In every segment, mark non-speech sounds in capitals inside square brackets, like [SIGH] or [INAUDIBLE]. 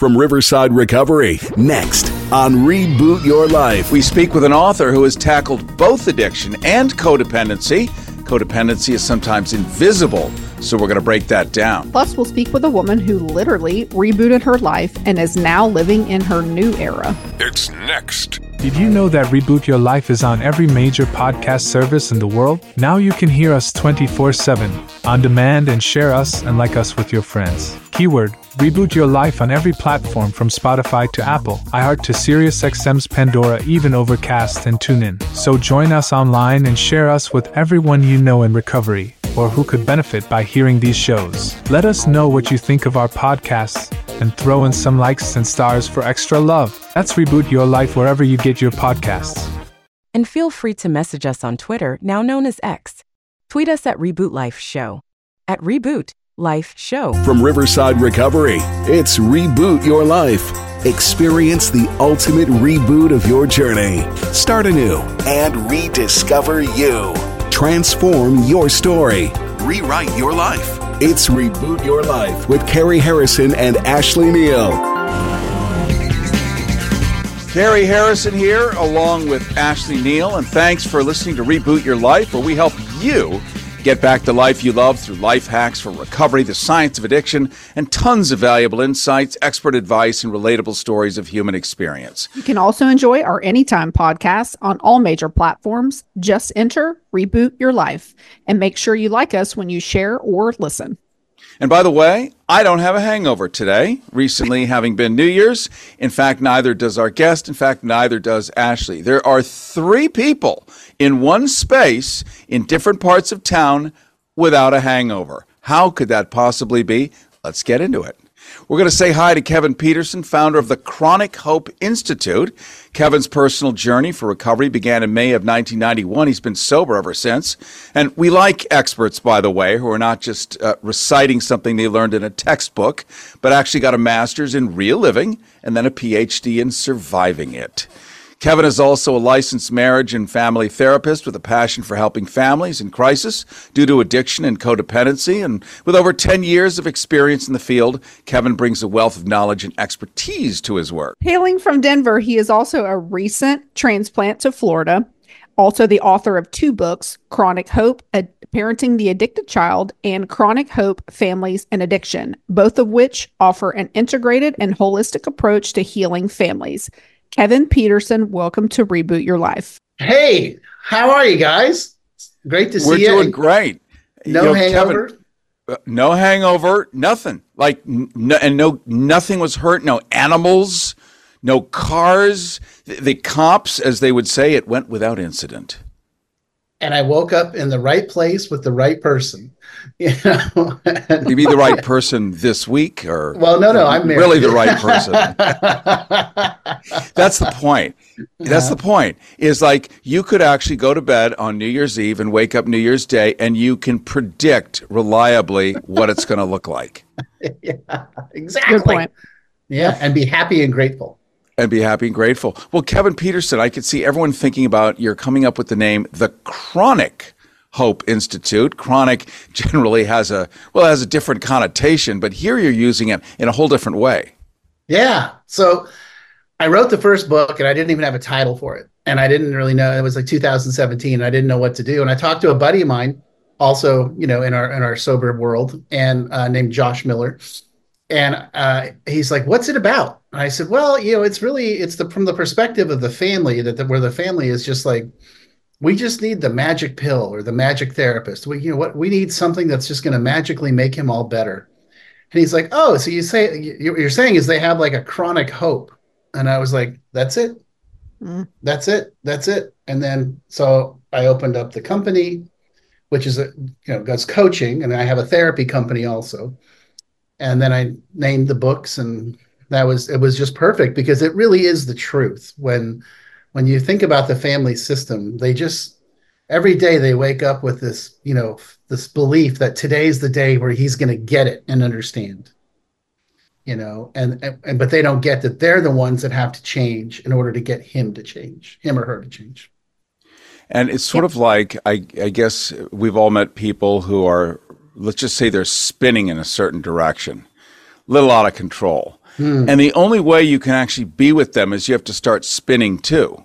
from Riverside Recovery. Next on Reboot Your Life. We speak with an author who has tackled both addiction and codependency. Codependency is sometimes invisible, so we're going to break that down. Plus, we'll speak with a woman who literally rebooted her life and is now living in her new era. It's next. Did you know that Reboot Your Life is on every major podcast service in the world? Now you can hear us 24 7 on demand and share us and like us with your friends. Keyword Reboot Your Life on every platform from Spotify to Apple, iHeart to SiriusXM's Pandora, even Overcast and TuneIn. So join us online and share us with everyone you know in recovery or who could benefit by hearing these shows. Let us know what you think of our podcasts and throw in some likes and stars for extra love. That's Reboot Your Life wherever you get your podcasts. And feel free to message us on Twitter, now known as X. Tweet us at Reboot Life Show. At Reboot Life Show. From Riverside Recovery, it's Reboot Your Life. Experience the ultimate reboot of your journey. Start anew and rediscover you. Transform your story. Rewrite your life. It's Reboot Your Life with Cary Harrison and Ashley Neal. Cary Harrison here, along with Ashley Neal, and thanks for listening to Reboot Your Life, where we help you get back the life you love through life hacks for recovery, the science of addiction, and tons of valuable insights, expert advice, and relatable stories of human experience. You can also enjoy our Anytime podcast on all major platforms. Just enter Reboot Your Life and make sure you like us when you share or listen. And by the way, I don't have a hangover today, recently having been New Year's. In fact, neither does our guest. In fact, neither does Ashley. There are three people in one space in different parts of town without a hangover. How could that possibly be? Let's get into it. We're going to say hi to Kevin Peterson, founder of the Chronic Hope Institute. Kevin's personal journey for recovery began in May of 1991. He's been sober ever since. And we like experts, by the way, who are not just uh, reciting something they learned in a textbook, but actually got a master's in real living and then a PhD in surviving it. Kevin is also a licensed marriage and family therapist with a passion for helping families in crisis due to addiction and codependency. And with over 10 years of experience in the field, Kevin brings a wealth of knowledge and expertise to his work. Hailing from Denver, he is also a recent transplant to Florida, also the author of two books Chronic Hope, Parenting the Addicted Child, and Chronic Hope Families and Addiction, both of which offer an integrated and holistic approach to healing families. Kevin Peterson, welcome to Reboot Your Life. Hey, how are you guys? Great to see We're you. doing great. No You know, hangover. Kevin, uh, no hangover, nothing. Like, no, and no, nothing was hurt. No animals, no cars. The, the cops, as they would say, it went without incident. And I woke up in the right place with the right person. [LAUGHS] You know. And- You be the right person this week, or well, no, no, I'm married. really the right person. [LAUGHS] That's the point. That's the uh-huh. point. Is like you could actually go to bed on New Year's Eve and wake up New Year's Day, and you can predict reliably what it's going to look like, [LAUGHS] yeah, exactly. Good point. Yeah, and be happy and grateful. And be happy and grateful. Well, Kevin Peterson, I could see everyone thinking about you're coming up with the name the Chronic Hope Institute. Chronic [LAUGHS] generally has a well has a different connotation, but here you're using it in a whole different way. Yeah. So I wrote the first book and I didn't even have a title for it. And I didn't really know it was like 2017 and I didn't know what to do. And I talked to a buddy of mine also, you know, in our in our sober world and uh, named Josh Miller. And uh, he's like, "What's it about?" I said, "Well, you know, it's really it's the from the perspective of the family that the, where the family is just like we just need the magic pill or the magic therapist. We you know what we need something that's just going to magically make him all better." And he's like, "Oh, so you say you- you're saying is they have like a chronic hope?" And I was like, "That's it. Mm. That's it. That's it." And then so I opened up the company, which is a you know does coaching, and I have a therapy company also. And then I named the books, and that was it was just perfect because it really is the truth. When when you think about the family system they just every day they wake up with this you know this belief that today's the day where he's going to get it and understand you know and, and and but they don't get that they're the ones that have to change in order to get him to change him or her to change. And it's sort of like I, I guess we've all met people who are, let's just say they're spinning in a certain direction, little out of control. And the only way you can actually be with them is you have to start spinning too.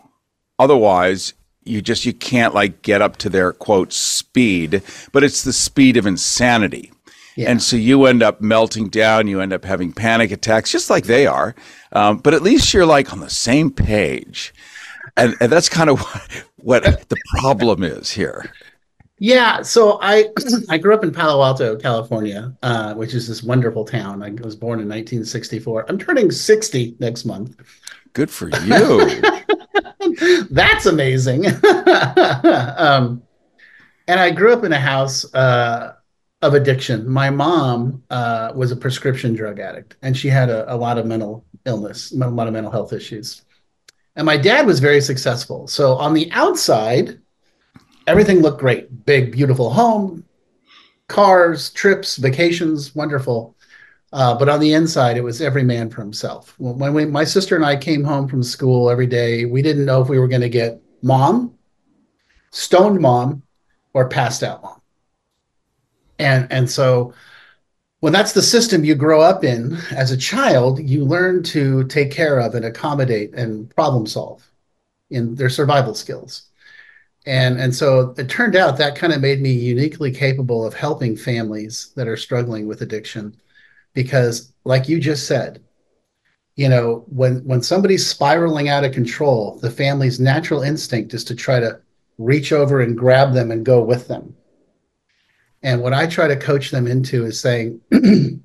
Otherwise, you just you can't like get up to their quote speed, but it's the speed of insanity. Yeah. And so you end up melting down, you end up having panic attacks, just like they are. Um, but at least you're like on the same page. And, and that's kind of [LAUGHS] what, what the problem is here. Yeah, so I [CLEARS THROAT] I grew up in Palo Alto, California, uh, which is this wonderful town. I was born in 1964. I'm turning 60 next month. Good for you. [LAUGHS] That's amazing. [LAUGHS] um, and I grew up in a house uh, of addiction. My mom uh, was a prescription drug addict, and she had a, a lot of mental illness, a lot of mental health issues. And my dad was very successful. So on the outside, everything looked great big, beautiful home, cars, trips, vacations, wonderful. Uh, but on the inside, it was every man for himself. When we, my sister and I came home from school every day, we didn't know if we were going to get mom, stoned mom, or passed out mom. And and so when that's the system you grow up in as a child, you learn to take care of and accommodate and problem solve in their survival skills. And and so it turned out that kind of made me uniquely capable of helping families that are struggling with addiction. Because like you just said you know when when somebody's spiraling out of control the family's natural instinct is to try to reach over and grab them and go with them. And what i try to coach them into is saying [CLEARS THROAT]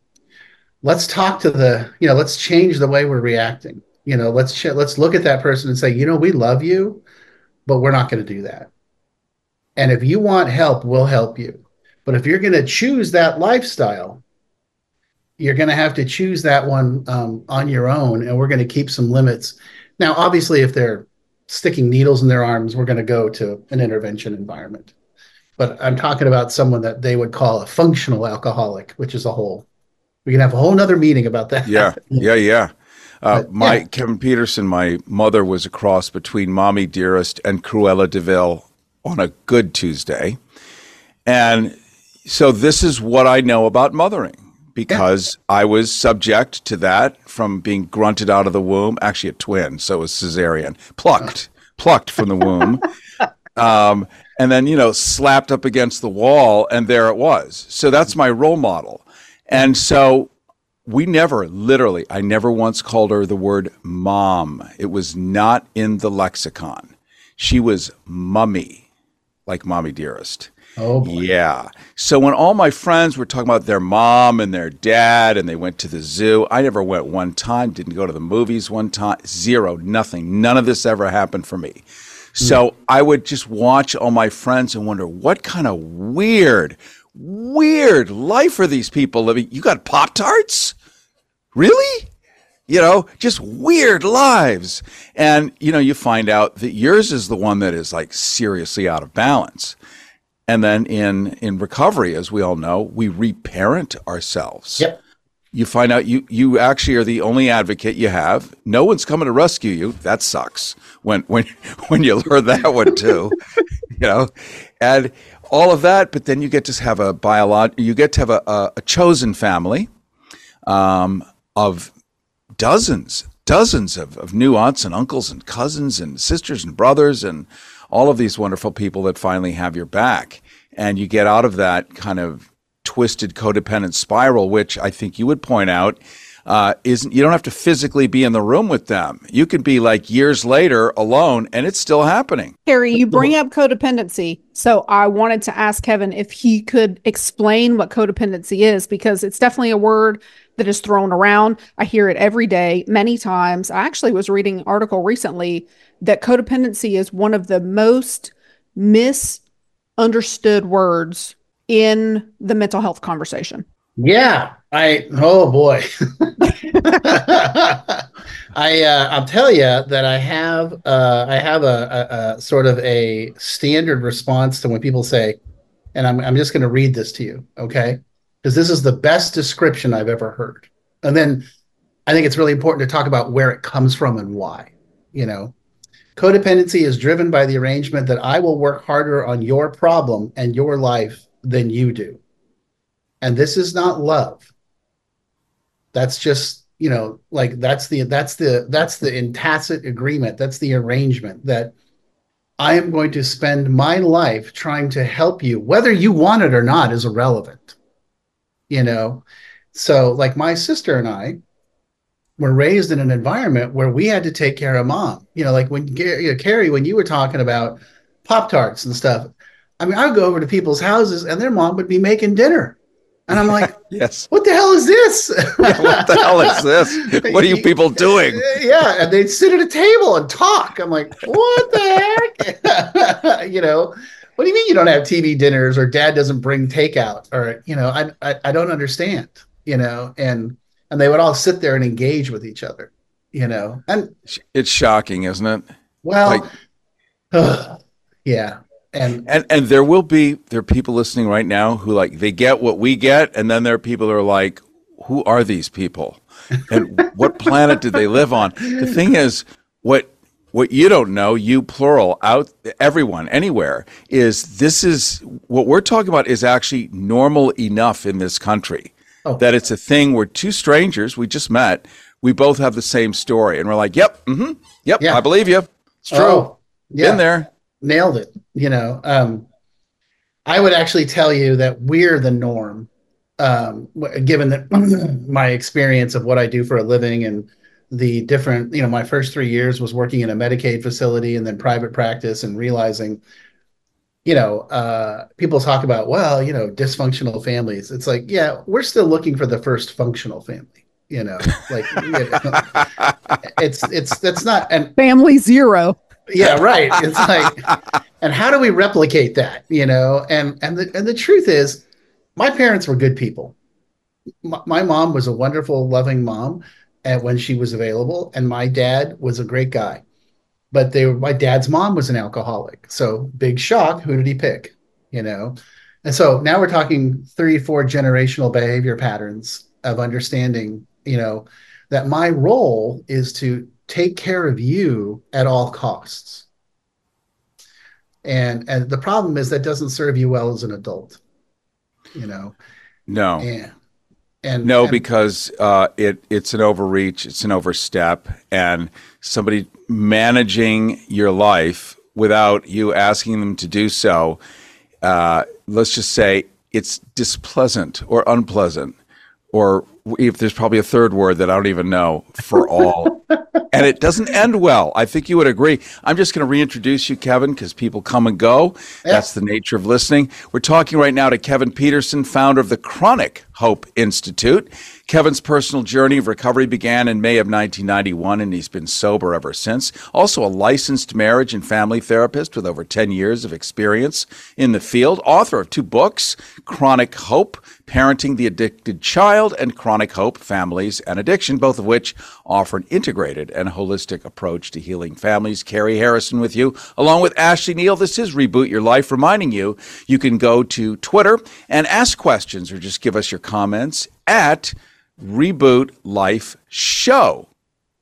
let's talk to the you know let's change the way we're reacting. You know let's ch- let's look at that person and say you know we love you but we're not going to do that. And if you want help we'll help you. But if you're going to choose that lifestyle you're going to have to choose that one um, on your own and we're going to keep some limits. Now obviously if they're sticking needles in their arms we're going to go to an intervention environment. But i'm talking about someone that they would call a functional alcoholic which is a whole we can have a whole nother meeting about that. Yeah, yeah, yeah. Uh, my yeah. Kevin Peterson, my mother was a cross between Mommy Dearest and Cruella de Vil on a good Tuesday, and so this is what I know about mothering because I was subject to that from being grunted out of the womb. Actually, a twin, so it was cesarean, plucked, plucked from the womb. [LAUGHS] um, and then you know slapped up against the wall and there it was so that's my role model and so we never literally i never once called her the word mom it was not in the lexicon she was mummy like mommy dearest oh boy. yeah. So when all my friends were talking about their mom and their dad and they went to the zoo, I never went one time, didn't go to the movies one time, zero, nothing. None of this ever happened for me. Hmm. So I would just watch all my friends and wonder what kind of weird, weird life are these people living? You got Pop Tarts? Really? you know, just weird lives. And, you know, you find out that yours is the one that is like seriously out of balance. And then in in recovery, as we all know, we reparent ourselves. Yep. You find out you you actually are the only advocate you have. No one's coming to rescue you. That sucks. When when [LAUGHS] when you learn that one too, [LAUGHS] you know, and all of that. But then you get to have a biolog. You get to have a, a, a chosen family um, of dozens, dozens of, of new aunts and uncles and cousins and sisters and brothers and all of these wonderful people that finally have your back. And you get out of that kind of twisted codependent spiral, which I think you would point out uh, isn't, you don't have to physically be in the room with them. You could be like years later alone and it's still happening. Harry, you bring up codependency. So I wanted to ask Kevin if he could explain what codependency is because it's definitely a word that is thrown around. I hear it every day, many times. I actually was reading an article recently that codependency is one of the most misunderstood words in the mental health conversation. Yeah, I oh boy. [LAUGHS] I uh, I'll tell you that I have uh, I have a, a, a sort of a standard response to when people say, and I'm I'm just going to read this to you, okay? Because this is the best description I've ever heard. And then I think it's really important to talk about where it comes from and why. You know, codependency is driven by the arrangement that I will work harder on your problem and your life than you do. And this is not love. That's just you know, like that's the that's the that's the in tacit agreement. That's the arrangement that I am going to spend my life trying to help you, whether you want it or not, is irrelevant. You know, so like my sister and I were raised in an environment where we had to take care of mom. You know, like when you know, Cary, when you were talking about Pop Tarts and stuff, I mean, I'd go over to people's houses and their mom would be making dinner. And I'm like, [LAUGHS] yes. What the hell is this? [LAUGHS] what the hell is this? [LAUGHS] What are you people doing? Yeah. And they'd sit at a table and talk. I'm like, what the heck? you know, what do you mean you don't have TV dinners or dad doesn't bring takeout? Or, you know, I, I, I don't understand, you know, and, and they would all sit there and engage with each other, you know, and it's shocking, isn't it? Well, like, uh, [SIGHS] yeah and and and there will be there are people listening right now who like they get what we get and then there are people who are like who are these people and what planet did they live on the thing is what what you don't know you plural out everyone anywhere is this is what we're talking about is actually normal enough in this country oh. that it's a thing where two strangers we just met we both have the same story and we're like yep mm-hmm, yep yeah. i believe you it's true oh, yeah. been there nailed it. You know, um, I would actually tell you that we're the norm, um, given that [CLEARS THROAT] my experience of what I do for a living and the different, you know, my first three years was working in a Medicaid facility and then private practice and realizing, you know, uh, people talk about, well, you know, dysfunctional families. It's like, yeah, we're still looking for the first functional family you know like you know, [LAUGHS] it's it's that's not and family zero yeah right. It's like [LAUGHS] and how do we replicate that you know? And and the and the truth is my parents were good people. My, my mom was a wonderful loving mom and when she was available and my dad was a great guy. But they were my dad's mom was an alcoholic. So big shock who did he pick you know? And so now we're talking three four generational behavior patterns of understanding you know that my role is to take care of you at all costs. And and the problem is that doesn't serve you well as an adult. You know. No. And, and no, and, because uh, it it's an overreach, it's an overstep, and somebody managing your life without you asking them to do so. Uh, let's just say it's displeasant or unpleasant, or if there's probably a third word that I don't even know for all [LAUGHS] and it doesn't end well. I think you would agree. I'm just going to reintroduce you, Kevin, because people come and go. Yeah. That's the nature of listening. We're talking right now to Kevin Peterson, founder of the Chronic Hope Institute. Kevin's personal journey of recovery began in May of 1991, and he's been sober ever since. Also, a licensed marriage and family therapist with over 10 years of experience in the field. Author of two books Chronic Hope, Parenting the Addicted Child, and Chronic Hope, Families and Addiction, both of which offer an integrated and holistic approach to healing families. Cary Harrison with you, along with Ashley Neal. This is Reboot Your Life, reminding you you can go to Twitter and ask questions or just give us your comments at Reboot Life Show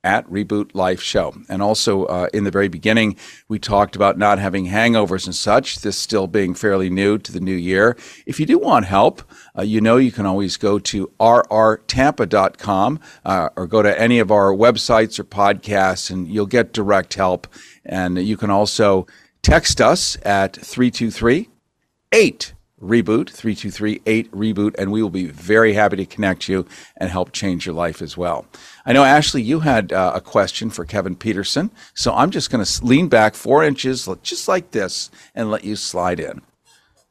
at Reboot Life Show. And also, uh, in the very beginning, we talked about not having hangovers and such, this still being fairly new to the new year. If you do want help, uh, you know you can always go to rrtampa.com uh, or go to any of our websites or podcasts, and you'll get direct help. And you can also text us at 323 8 reboot 3238 reboot and we will be very happy to connect you and help change your life as well. I know ashley you had uh, a question for kevin peterson so i'm just going to lean back four inches just like this and let you slide in.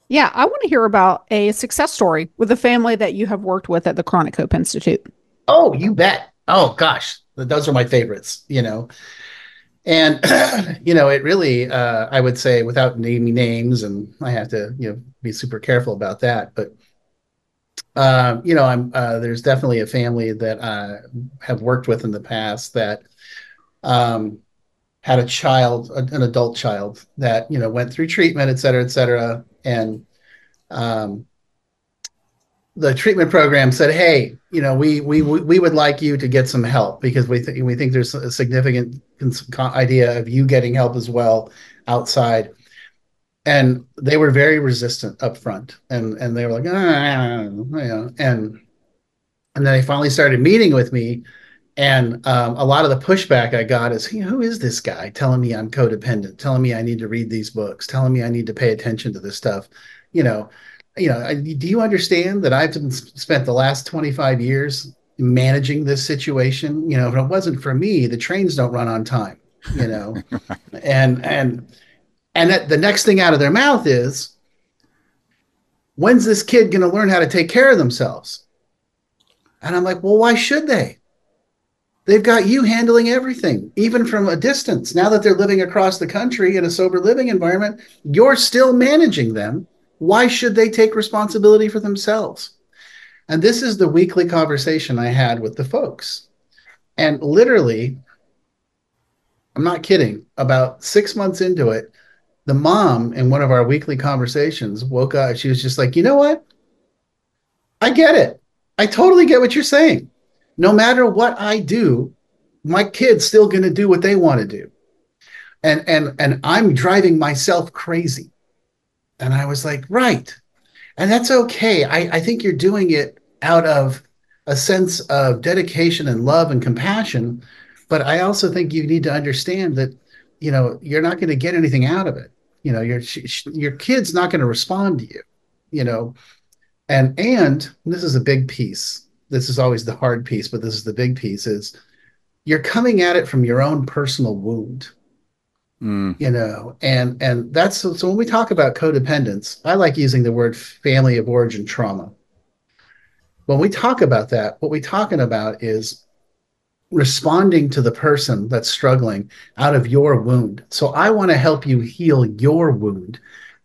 Yeah i want to hear about a success story with a family that you have worked with at the chronic hope institute. Oh you bet. Oh gosh. Those are my favorites you know and [CLEARS THROAT] you know it really uh, i would say without naming names and i have to you know be super careful about that but uh, you know i'm uh, there's definitely a family that i have worked with in the past that um, had a child an adult child that you know went through treatment et cetera et cetera. And um, the treatment program said, "Hey, you know, we we we would like you to get some help because we think we think there's a significant idea of you getting help as well outside." And they were very resistant up front, and and they were like, ah, you know, and and then they finally started meeting with me, And um, a lot of the pushback I got is, hey, who is this guy telling me I'm codependent, telling me I need to read these books, telling me I need to pay attention to this stuff? You know, you know, do you understand that I've spent the last 25 years managing this situation? You know, if it wasn't for me, the trains don't run on time. You know, [LAUGHS] and and and that the next thing out of their mouth is, when's this kid going to learn how to take care of themselves? And I'm like, well, why should they? They've got you handling everything, even from a distance. Now that they're living across the country in a sober living environment, you're still managing them. Why should they take responsibility for themselves? And this is the weekly conversation I had with the folks. And literally, I'm not kidding, about six months into it, the mom in one of our weekly conversations woke up. She was just like, you know what? I get it. I totally get what you're saying no matter what I do, my kid's still going to do what they want to do. And and and I'm driving myself crazy. And I was like, right. And that's okay. I, I think you're doing it out of a sense of dedication and love and compassion. But I also think you need to understand that, you know, you're not going to get anything out of it. You know, your your kid's not going to respond to you. You know, and and this is a big piece this is always the hard piece, but this is the big piece is you're coming at it from your own personal wound. Mm. You know, and and that's so, when we talk about codependence, I like using the word family of origin trauma. When we talk about that, what we're talking about is responding to the person that's struggling out of your wound. So I want to help you heal your wound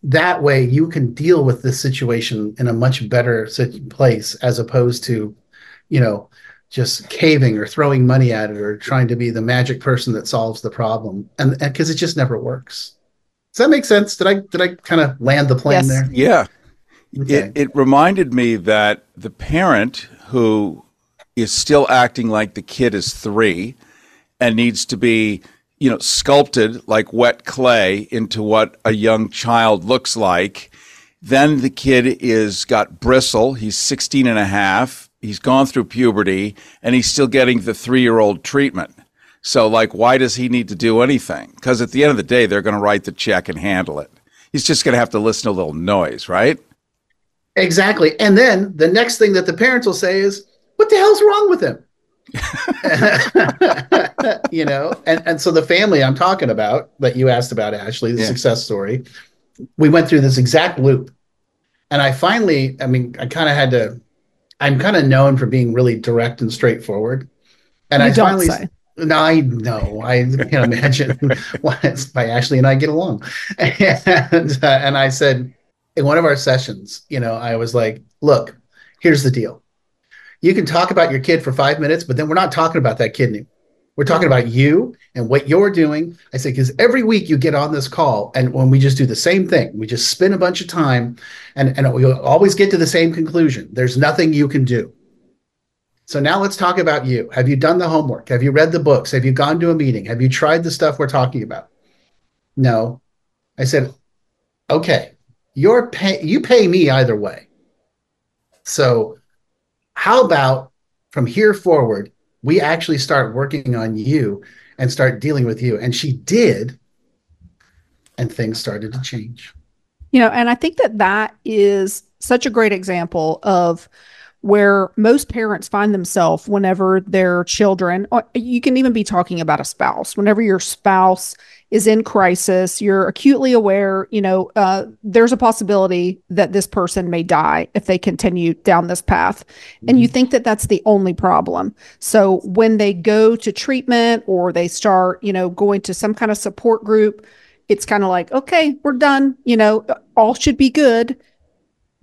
that way you can deal with this situation in a much better place as opposed to you know, just caving or throwing money at it or trying to be the magic person that solves the problem. And because it just never works. Does that make sense? Did I did I kind of land the plane yes. there? Yeah. Okay. It it reminded me that the parent who is still acting like the kid is 3 and needs to be you know sculpted like wet clay into what a young child looks like then the kid is got bristle he's 16 and a half he's gone through puberty and he's still getting the three year old treatment. So, like, why does he need to do anything? Because at the end of the day, they're going to write the check and handle it. He's just going to have to listen to a little noise, right? Exactly. And then the next thing that the parents will say is, What the hell's wrong with him? [LAUGHS] you know, and, and so the family I'm talking about that you asked about, Ashley, the yeah. success story, we went through this exact loop. And I finally, I mean, I kind of had to I'm kind of known for being really direct and straightforward. And you I finally, say. no, I know, I can't imagine [LAUGHS] why Ashley and I get along. And, uh, and I said in one of our sessions, you know, I was like, look, here's the deal. You can talk about your kid for five minutes, but then we're not talking about that kid anymore. We're talking about you and what you're doing. I say, because every week you get on this call, and when we just do the same thing, we just spend a bunch of time and, and we always get to the same conclusion. There's nothing you can do. So now let's talk about you. Have you done the homework? Have you read the books? Have you gone to a meeting? Have you tried the stuff we're talking about? No. I said, okay, you're pay you pay me either way. So how about from here forward, we actually start working on you and start dealing with you. And she did. And things started to change. You know, and I think that that is such a great example of where most parents find themselves whenever their children, you can even be talking about a spouse, whenever your spouse is in crisis, you're acutely aware, you know, uh, there's a possibility that this person may die if they continue down this path. Mm-hmm. And you mm-hmm. think that that's the only problem. So when they go to treatment or they start, you know, going to some kind of support group, it's kind of like, okay, we're done, you know, all should be good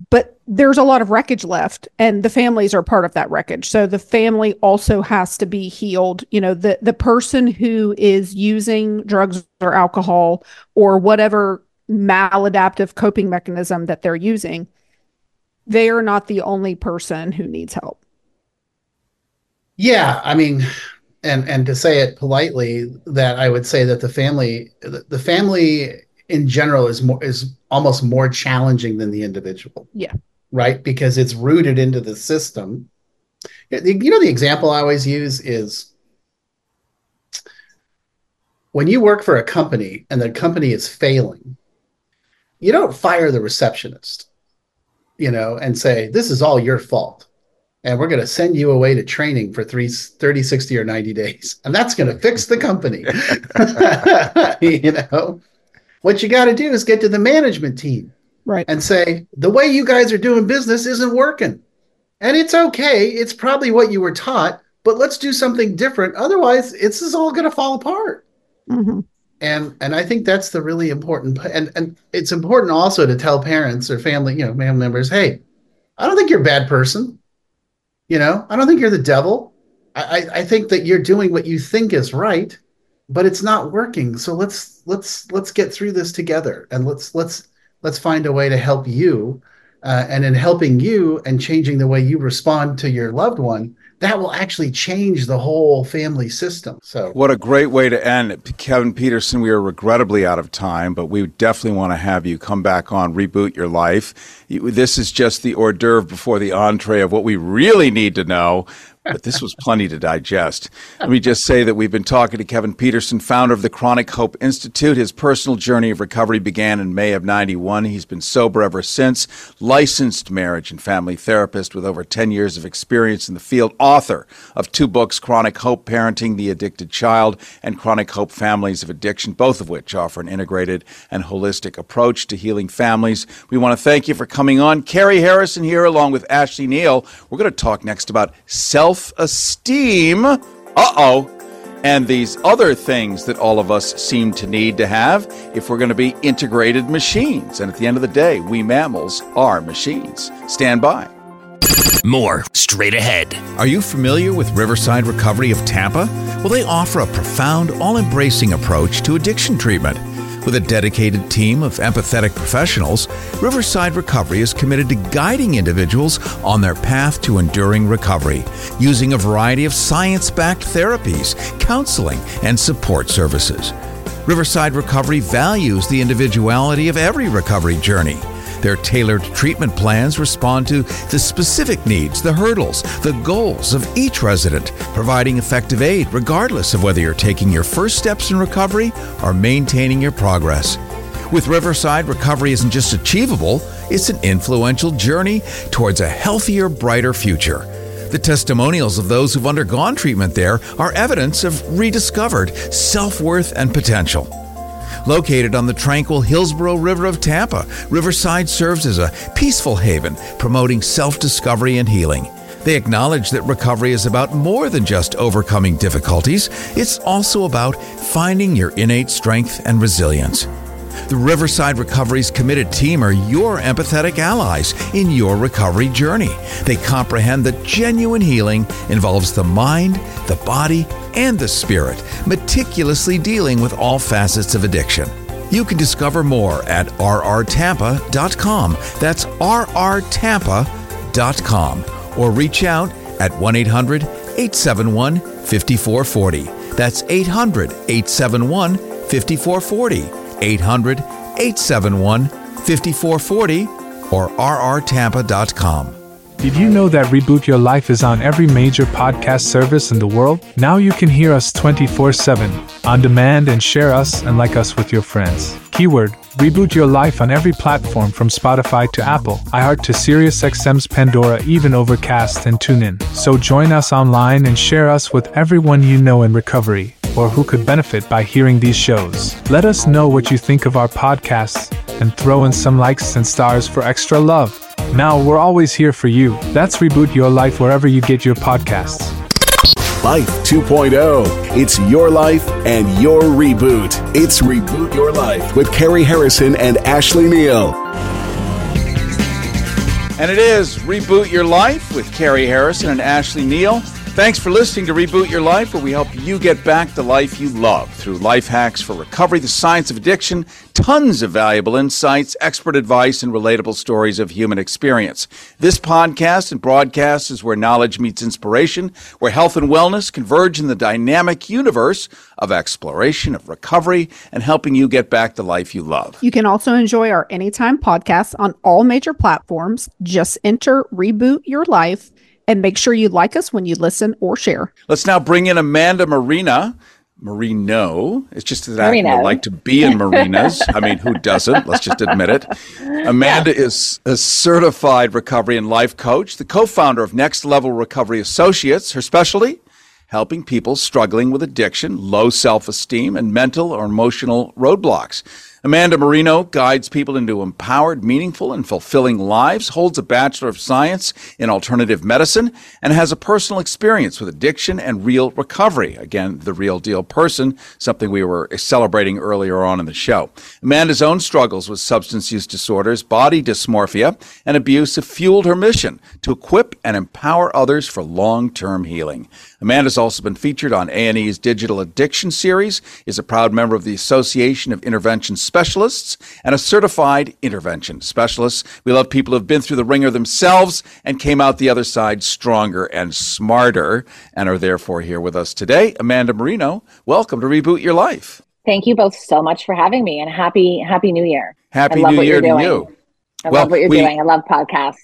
but there's a lot of wreckage left and the families are part of that wreckage. So the family also has to be healed. You know the the person who is using drugs or alcohol or whatever maladaptive coping mechanism that they're using they are not the only person who needs help. Yeah i mean and and to say it politely that i would say that the family the family in general is more is almost more challenging than the individual. Yeah. Right? Because it's rooted into the system. You know, the example I always use is when you work for a company and the company is failing, you don't fire the receptionist, you know, and say, this is all your fault. And we're going to send you away to training for three, 30, 60, or 90 days. And that's going to fix the company. [LAUGHS] you know, what you got to do is get to the management team Right. and say, the way you guys are doing business isn't working. And it's okay. It's probably what you were taught, but let's do something different. Otherwise, it's is all going to fall apart. Mhm. And and I think that's the really important. And and it's important also to tell parents or family, you know, family members, hey, I don't think you're a bad person. You know, I don't think you're the devil. I, I, I think that you're doing what you think is right, but it's not working. So let's let's let's get through this together and let's let's let's find a way to help you. Uh, and in helping you and changing the way you respond to your loved one, that will actually change the whole family system. So What a great way to end. Kevin Peterson, we are regrettably out of time, but we definitely want to have you come back on Reboot Your Life. This is just the hors d'oeuvre before the entree of what we really need to know, but this was plenty to digest. Let me just say that we've been talking to Kevin Peterson, founder of the Chronic Hope Institute. His personal journey of recovery began in May of 91. He's been sober ever since, licensed marriage and family therapist with over 10 years of experience in the field, author of two books, Chronic Hope Parenting the Addicted Child and Chronic Hope Families of Addiction, both of which offer an integrated and holistic approach to healing families. We want to thank you for coming on. Cary Harrison here, along with Ashley Neal. We're going to talk next about self esteem. Uh oh and these other things that all of us seem to need to have if we're going to be integrated machines. And at the end of the day, we mammals are machines. Stand by. More straight ahead. Are you familiar with Riverside Recovery of Tampa? Well, they offer a profound, all embracing approach to addiction treatment. With a dedicated team of empathetic professionals, Riverside Recovery is committed to guiding individuals on their path to enduring recovery, using a variety of science backed therapies, counseling, and support services. Riverside Recovery values the individuality of every recovery journey. Their tailored treatment plans respond to the specific needs, the hurdles, the goals of each resident, providing effective aid regardless of whether you're taking your first steps in recovery or maintaining your progress. With Riverside, recovery isn't just achievable, it's an influential journey towards a healthier, brighter future. The testimonials of those who've undergone treatment there are evidence of rediscovered self worth and potential. Located on the tranquil Hillsborough River of Tampa, Riverside serves as a peaceful haven, promoting self discovery and healing. They acknowledge that recovery is about more than just overcoming difficulties, it's also about finding your innate strength and resilience. The Riverside Recovery's committed team are your empathetic allies in your recovery journey. They comprehend that genuine healing involves the mind, the body, and the spirit, meticulously dealing with all facets of addiction. You can discover more at rrtampa.com. That's rrtampa.com. Or reach out at 1 800 871 5440. That's 800 871 5440. 800 871 5440 or rrtampa.com. Did you know that Reboot Your Life is on every major podcast service in the world? Now you can hear us 24 7 on demand and share us and like us with your friends. Keyword Reboot Your Life on every platform from Spotify to Apple, iHeart to SiriusXM's Pandora, even Overcast and TuneIn. So join us online and share us with everyone you know in recovery or who could benefit by hearing these shows. Let us know what you think of our podcasts and throw in some likes and stars for extra love. Now, we're always here for you. That's Reboot Your Life wherever you get your podcasts. Life 2.0. It's your life and your reboot. It's Reboot Your Life with Cary Harrison and Ashley Neal. And it is Reboot Your Life with Cary Harrison and Ashley Neal. Thanks for listening to Reboot Your Life, where we help you get back the life you love through life hacks for recovery, the science of addiction, tons of valuable insights, expert advice, and relatable stories of human experience. This podcast and broadcast is where knowledge meets inspiration, where health and wellness converge in the dynamic universe of exploration, of recovery, and helping you get back the life you love. You can also enjoy our anytime podcasts on all major platforms. Just enter Reboot Your Life and make sure you like us when you listen or share. Let's now bring in Amanda Marina. Marino. It's just that I Marino. like to be in marinas. I mean, who doesn't? Let's just admit it. Amanda is a certified recovery and life coach, the co founder of Next Level Recovery Associates. Her specialty? Helping people struggling with addiction, low self esteem, and mental or emotional roadblocks. Amanda Marino guides people into empowered, meaningful, and fulfilling lives, holds a Bachelor of Science in Alternative Medicine, and has a personal experience with addiction and real recovery. Again, the real deal person, something we were celebrating earlier on in the show. Amanda's own struggles with substance use disorders, body dysmorphia, and abuse have fueled her mission to equip and empower others for long-term healing. Amanda's also been featured on A&E's Digital Addiction Series, is a proud member of the Association of Intervention Specialists, and a certified intervention specialist. We love people who've been through the ringer themselves and came out the other side stronger and smarter, and are therefore here with us today. Amanda Marino, welcome to Reboot Your Life. Thank you both so much for having me and happy happy new year. Happy New Year to you. I Well, love what you're we- doing. I love podcasts.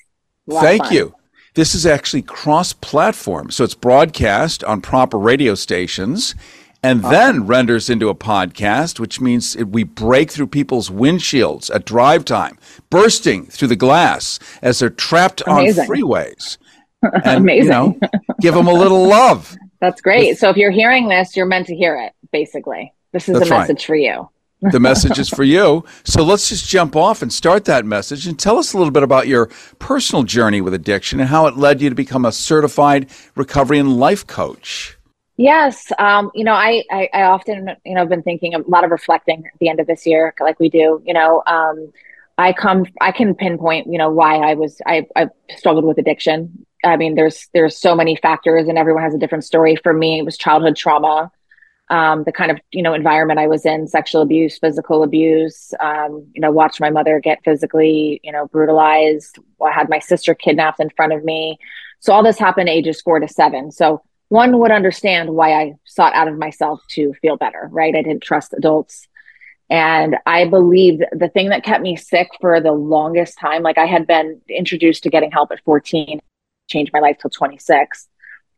A lot of Thank fun. you. This is actually cross platform. So it's broadcast on proper radio stations and ah. then renders into a podcast, which means it, we break through people's windshields at drive time, bursting through the glass as they're trapped Amazing. on freeways. [LAUGHS] And, Amazing. You know, give them a little [LAUGHS] love. That's great. So if you're hearing this, you're meant to hear it, basically. This is a right. message for you. The message is for you. So let's just jump off and start that message and tell us a little bit about your personal journey with addiction and how it led you to become a certified recovery and life coach. Yes. Um, you know, I, I, I often, you know, been thinking a lot of reflecting at the end of this year, like we do, you know, um, I come, I can pinpoint, you know, why I was, I, I struggled with addiction. I mean, there's, there's so many factors and everyone has a different story. For me, it was childhood trauma. Um, the kind of, you know, environment I was in, sexual abuse, physical abuse, um, you know, watched my mother get physically, you know, brutalized. I had my sister kidnapped in front of me. So all this happened ages four to seven. So one would understand why I sought out of myself to feel better, right? I didn't trust adults. And I believed the thing that kept me sick for the longest time, like I had been introduced to getting help at 14, changed my life till 26.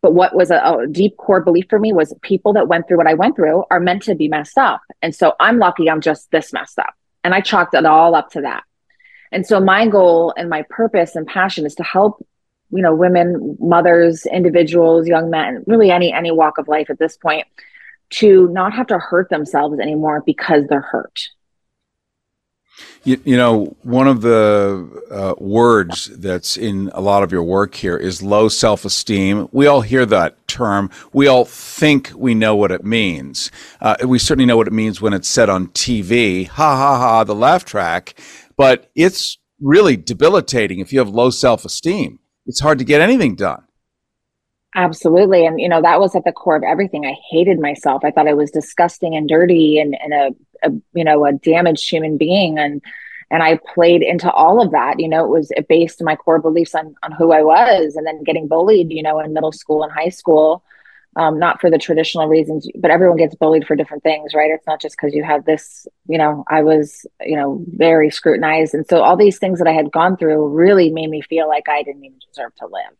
But what was a, a deep core belief for me was people that went through what I went through are meant to be messed up. And so I'm lucky I'm just this messed up. And I chalked it all up to that. And so my goal and my purpose and passion is to help you know women mothers individuals young men really any any walk of life at this point to not have to hurt themselves anymore because they're hurt You, you know, one of the uh, words that's in a lot of your work here is low self esteem. We all hear that term. We all think we know what it means. Uh, we certainly know what it means when it's said on TV. Ha ha ha, the laugh track. But it's really debilitating if you have low self esteem. It's hard to get anything done. Absolutely and you know that was at the core of everything i hated myself i thought i was disgusting and dirty and, and a, a you know a damaged human being and and i played into all of that you know it was it based my core beliefs on on who i was and then getting bullied you know in middle school and high school um, not for the traditional reasons, but everyone gets bullied for different things, right? It's not just because you have this, you know, I was, you know, very scrutinized. And so all these things that I had gone through really made me feel like I didn't even deserve to live.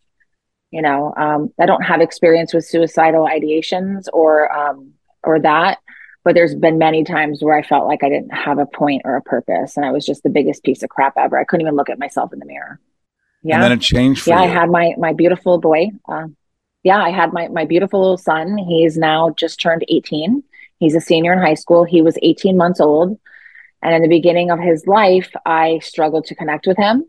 You know, um, I don't have experience with suicidal ideations or, um, or that, but there's been many times where I felt like I didn't have a point or a purpose. And I was just the biggest piece of crap ever. I couldn't even look at myself in the mirror. Yeah. And then it changed yeah, you. I had my, my beautiful boy, uh, yeah, I had my my beautiful little son. He's now just turned 18. He's a senior in high school. He was 18 months old. And in the beginning of his life, I struggled to connect with him.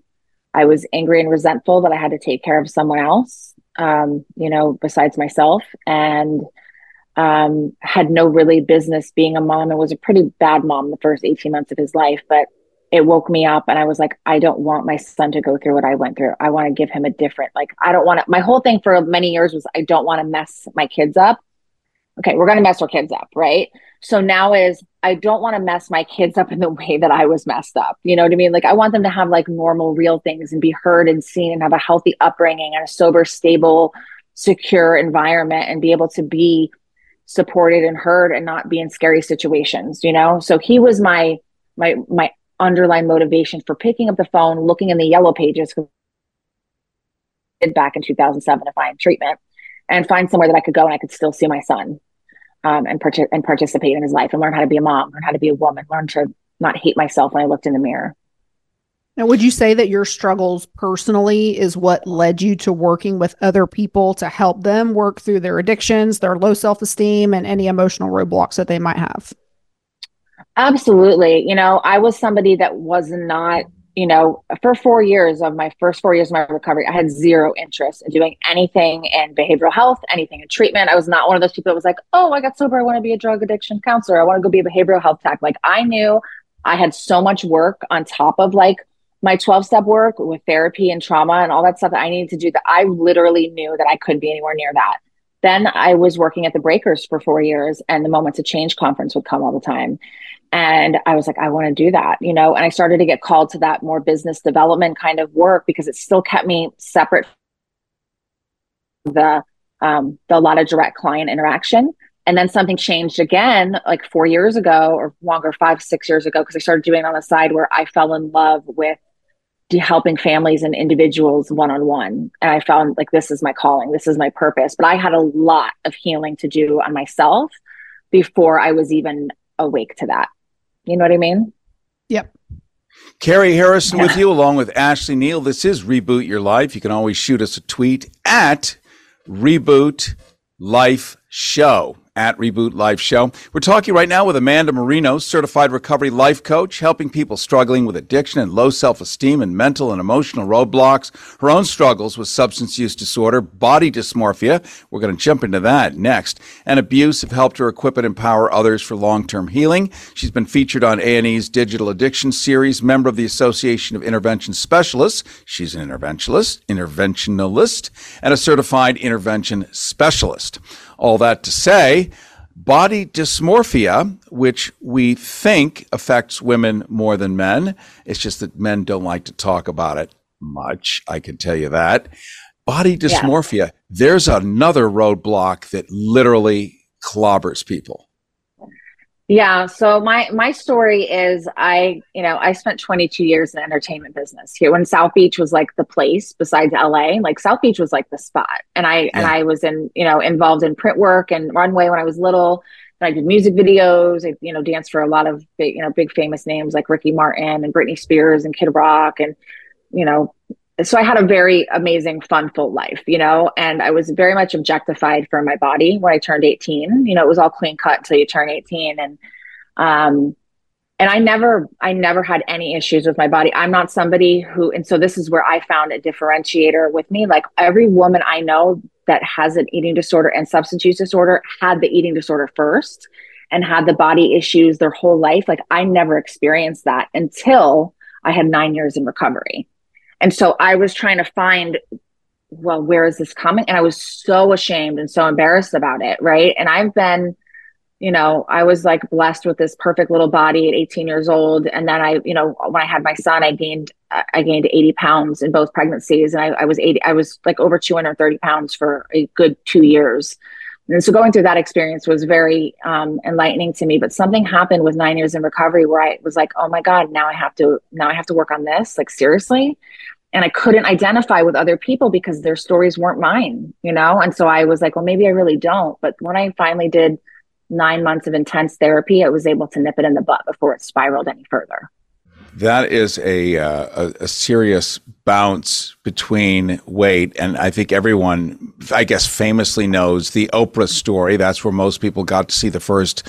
I was angry and resentful that I had to take care of someone else, um, you know, besides myself, and um, had no really business being a mom and was a pretty bad mom the first 18 months of his life. But it woke me up and I was like, I don't want my son to go through what I went through. I want to give him a different, like, I don't want to, my whole thing for many years was I don't want to mess my kids up. Okay, we're going to mess our kids up, right? So now is I don't want to mess my kids up in the [LAUGHS] way that I was messed up. You know what I mean? Like, I want them to have like normal, real things and be heard and seen and have a healthy upbringing and a sober, stable, secure environment and be able to be supported and heard and not be in scary situations, you know? So he was my, my, my underlying motivation for picking up the phone, looking in the yellow pages back in 2007 to find treatment and find somewhere that I could go and I could still see my son. Um, and, part- and participate in his life and learn how to be a mom, learn how to be a woman, learn to not hate myself when I looked in the mirror. Now, would you say that your struggles personally is what led you to working with other people to help them work through their addictions, their low self esteem, and any emotional roadblocks that they might have? Absolutely. You know, I was somebody that was not, you know, for four years of my first four years of my recovery, I had zero interest in doing anything in behavioral health, anything in treatment. I was not one of those people that was like, oh, I got sober. I want to be a drug addiction counselor. I want to go be a behavioral health tech. Like I knew I had so much work on top of like my 12 step work with therapy and trauma and all that stuff that I needed to do that I literally knew that I couldn't be anywhere near that. Then I was working at the Breakers for four years and the Moments of Change conference would come all the time. And I was like, I want to do that, you know, and I started to get called to that more business development kind of work because it still kept me separate the um the lot of direct client interaction and then something changed again like four years ago or longer five six years ago because i started doing it on the side where i fell in love with helping families and individuals one on one. And I found like this is my calling, this is my purpose. But I had a lot of healing to do on myself before I was even awake to that. You know what I mean? Yep. Cary Harrison yeah. with you, along with Ashley Neal. This is Reboot Your Life. You can always shoot us a tweet at Reboot Life Show at Reboot Life Show. We're talking right now with Amanda Marino, certified recovery life coach, helping people struggling with addiction and low self esteem and mental and emotional roadblocks. Her own struggles with substance use disorder, body dysmorphia. We're going to jump into that next. And abuse have helped her equip and empower others for long term healing. She's been featured on A&E's Digital Addiction Series, member of the Association of Intervention Specialists. She's an interventionist, interventionalist, and a certified intervention specialist. All that to say, body dysmorphia, which we think affects women more than men, it's just that men don't like to talk about it much. I can tell you that. Body dysmorphia, yeah. there's another roadblock that literally clobbers people. Yeah. So my my story is I, you know, I spent 22 years in the entertainment business here when South Beach was like the place besides LA. Like South Beach was like the spot. And I yeah. and I was in, you know, involved in print work and runway when I was little. And I did music videos. I, you know, danced for a lot of big, you know, big famous names like Ricky Martin and Britney Spears and Kid Rock and, you know, so I had a very amazing, fun, full life, you know, and I was very much objectified for my body when I turned 18. You know, it was all clean cut until you turn 18. And, um, and I never, I never had any issues with my body. I'm not somebody who, and so this is where I found a differentiator with me. Like every woman I know that has an eating disorder and substance use disorder had the eating disorder first and had the body issues their whole life. Like I never experienced that until I had nine years in recovery and so I was trying to find, well, where is this coming? And I was so ashamed and so embarrassed about it. Right. And I've been, you know, I was like blessed with this perfect little body at 18 years old. And then I, you know, when I had my son, I gained, I gained 80 pounds in both pregnancies. And I, I was 80, I was like over 230 pounds for a good two years. And so going through that experience was very um, enlightening to me. But something happened with nine years in recovery where I was like, oh my God, now I have to, now I have to work on this. Like seriously and I couldn't identify with other people because their stories weren't mine, you know? And so I was like, well, maybe I really don't. But when I finally did nine months of intense therapy, I was able to nip it in the butt before it spiraled any further. That is a, uh, a, a serious bounce between weight, and I think everyone, I guess, famously knows the Oprah story. That's where most people got to see the first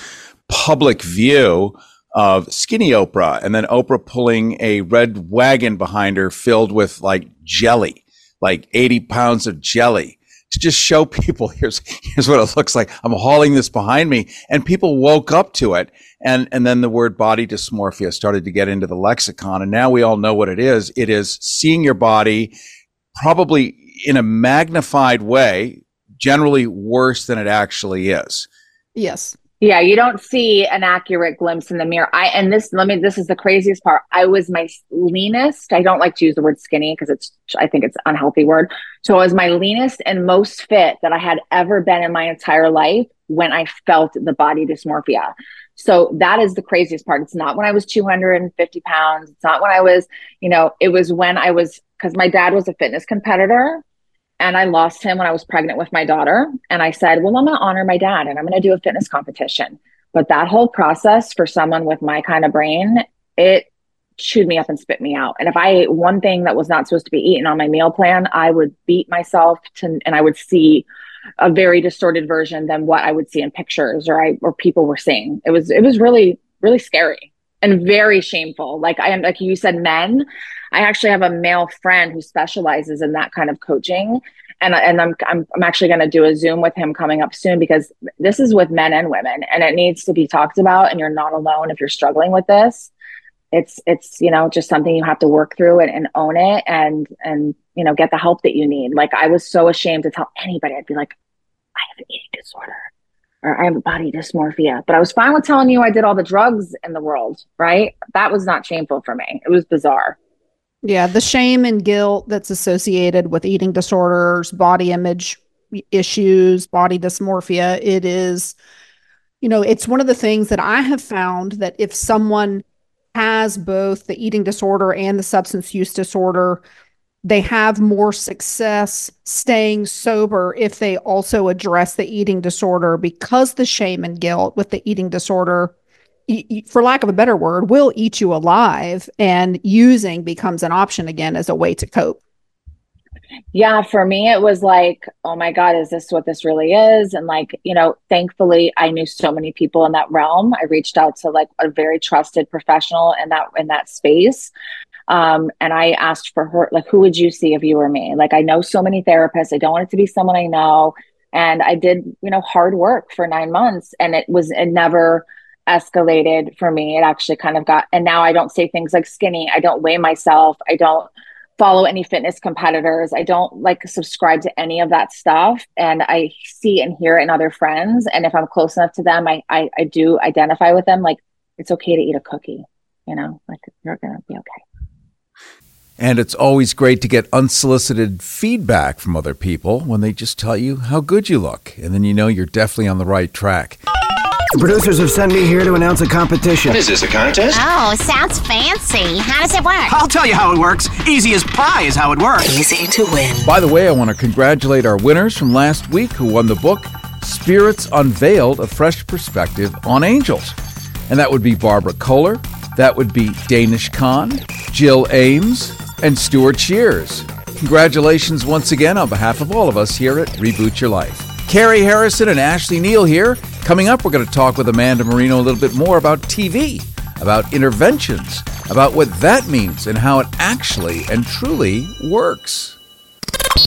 public view of skinny Oprah and then Oprah pulling a red wagon behind her filled with like jelly, like 80 pounds of jelly just show people [LAUGHS] here's here's what it looks like. I'm hauling this behind me. And people woke up to it. And and then the word body dysmorphia started to get into the lexicon. And now we all know what it is. It is seeing your body probably in a magnified way, generally worse than it actually is. Yes. Yeah, you don't see an accurate glimpse in the mirror. I and this let me this is the craziest part. I was my leanest. I don't like to use the word skinny because it's I think it's unhealthy word. So I was my leanest and most fit that I had ever been in my entire life when I felt the body dysmorphia. So that is the craziest part. It's not when I was 250 pounds. It's not when I was, you know, it was when I was because my dad was a fitness competitor and I lost him when I was pregnant with my daughter. And I said, well, I'm going to honor my dad and I'm going to do a fitness competition. But that whole process for someone with my kind of brain, it chewed me up and spit me out. And if I ate one thing that was not supposed to be eaten on my meal plan, I would beat myself to, and I would see a very distorted version than what I would see in pictures or I or people were seeing. It was it was really really scary and very shameful. Like I am like you said men, I actually have a male friend who specializes in that kind of coaching. And and I'm I'm I'm actually going to do a Zoom with him coming up soon because this is with men and women and it needs to be talked about and you're not alone if you're struggling with this. It's it's you know just something you have to work through and, and own it and and you know get the help that you need. Like i was so ashamed to tell anybody. I'd be like i have an eating disorder or i have a body dysmorphia. But i was fine with telling you i did all the drugs in the world right? That was not shameful for me. It was bizarre yeah the shame and guilt that's associated with eating disorders body image issues body dysmorphia it is you know it's one of the things that i have found that if someone has both the eating disorder and the substance use disorder, they have more success staying sober if they also address the eating disorder because the shame and guilt with the eating disorder for lack of a better word will eat you alive and using becomes an option again as a way to cope yeah, for me, it was like, oh my God, is this what this really is? And like, you know, thankfully I knew so many people in that realm. I reached out to like a very trusted professional in that in that space. Um, and I asked for her, like, who would you see if you were me? Like, I know so many therapists. I don't want it to be someone I know. And I did, you know, hard work for nine months and it was, it never escalated for me. It actually kind of got, and now I don't say things like skinny. I don't weigh myself. I don't, follow any fitness competitors. I don't like subscribe to any of that stuff. And I see and hear it in other friends. And if I'm close enough to them, I, I, I do identify with them. Like it's okay to eat a cookie, you know, like you're going to be okay. And it's always great to get unsolicited feedback from other people when they just tell you how good you look. And then you know you're definitely on the right track. The producers have sent me here to announce a competition. Is this a contest? Oh, sounds fancy. How does it work? I'll tell you how it works. Easy as pie is how it works. Easy to win. By the way, I want to congratulate our winners from last week who won the book Spirits Unveiled A Fresh Perspective on Angels. And that would be Barbara Kohler, that would be Danish Khan, Jill Ames, and Stuart Shears. Congratulations once again on behalf of all of us here at Reboot Your Life. Cary Harrison and Ashley Neal here. Coming up, we're going to talk with Amanda Marino a little bit more about TV, about interventions, about what that means and how it actually and truly works.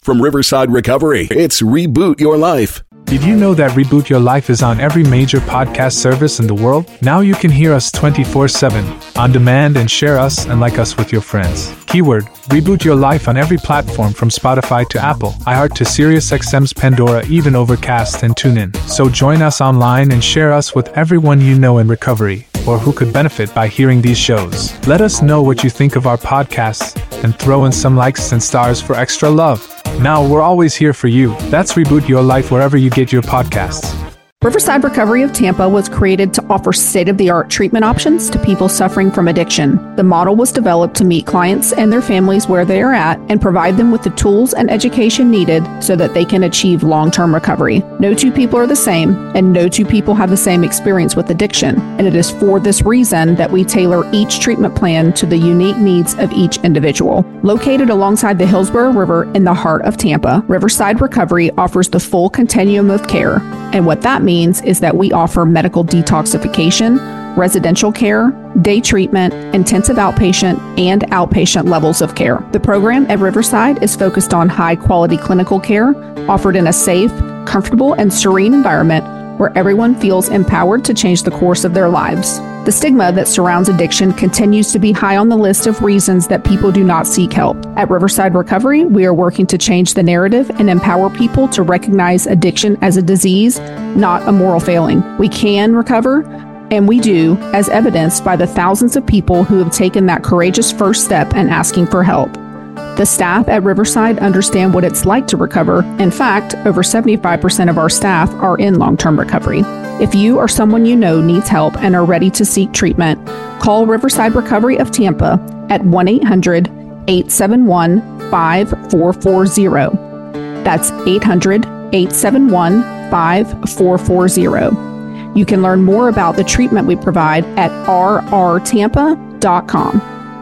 From Riverside Recovery, it's Reboot Your Life. Did you know that Reboot Your Life is on every major podcast service in the world? Now you can hear us 24 7 on demand and share us and like us with your friends. Keyword Reboot Your Life on every platform from Spotify to Apple, iHeart to SiriusXM's Pandora, even Overcast and TuneIn. So join us online and share us with everyone you know in recovery or who could benefit by hearing these shows. Let us know what you think of our podcasts and throw in some likes and stars for extra love. Now, we're always here for you. That's Reboot Your Life wherever you get your podcasts. Riverside Recovery of Tampa was created to offer state of the art treatment options to people suffering from addiction. The model was developed to meet clients and their families where they are at and provide them with the tools and education needed so that they can achieve long term recovery. No two people are the same, and no two people have the same experience with addiction. And it is for this reason that we tailor each treatment plan to the unique needs of each individual. Located alongside the Hillsborough River in the heart of Tampa, Riverside Recovery offers the full continuum of care. And what that means is that we offer medical detoxification, residential care, day treatment, intensive outpatient, and outpatient levels of care. The program at Riverside is focused on high quality clinical care offered in a safe, comfortable, and serene environment where everyone feels empowered to change the course of their lives. The stigma that surrounds addiction continues to be high on the list of reasons that people do not seek help. At Riverside Recovery, we are working to change the narrative and empower people to recognize addiction as a disease, not a moral failing. We can recover, and we do, as evidenced by the thousands of people who have taken that courageous first step and asking for help. The staff at Riverside understand what it's like to recover. In fact, over 75% of our staff are in long term recovery. If you or someone you know needs help and are ready to seek treatment, call Riverside Recovery of Tampa at 1 800 871 5440. That's 800 871 5440. You can learn more about the treatment we provide at rrtampa.com.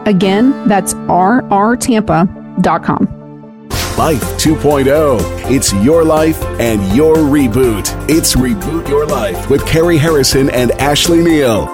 Again, that's rrtampa.com. Life 2.0. It's your life and your reboot. It's Reboot Your Life with Cary Harrison and Ashley Neal.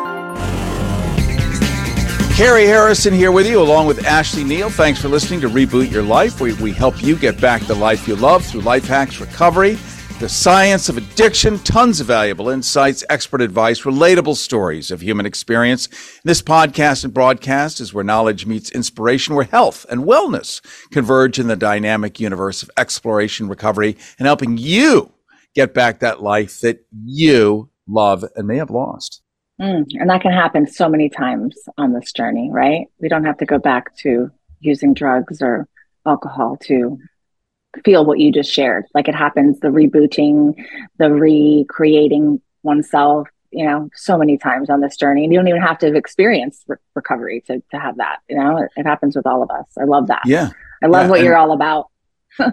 Cary Harrison here with you, along with Ashley Neal. Thanks for listening to Reboot Your Life. We, we help you get back the life you love through life hacks, recovery, the science of addiction, tons of valuable insights, expert advice, relatable stories of human experience. This podcast and broadcast is where knowledge meets inspiration, where health and wellness converge in the dynamic universe of exploration, recovery, and helping you get back that life that you love and may have lost. Mm, and that can happen so many times on this journey, right? We don't have to go back to using drugs or alcohol to feel what you just shared. Like it happens, the rebooting, the recreating oneself, you know, so many times on this journey. And you don't even have to experience re- recovery to, to have that. You know, it, it, happens with all of us. I love that. Yeah. I love yeah. what you're all about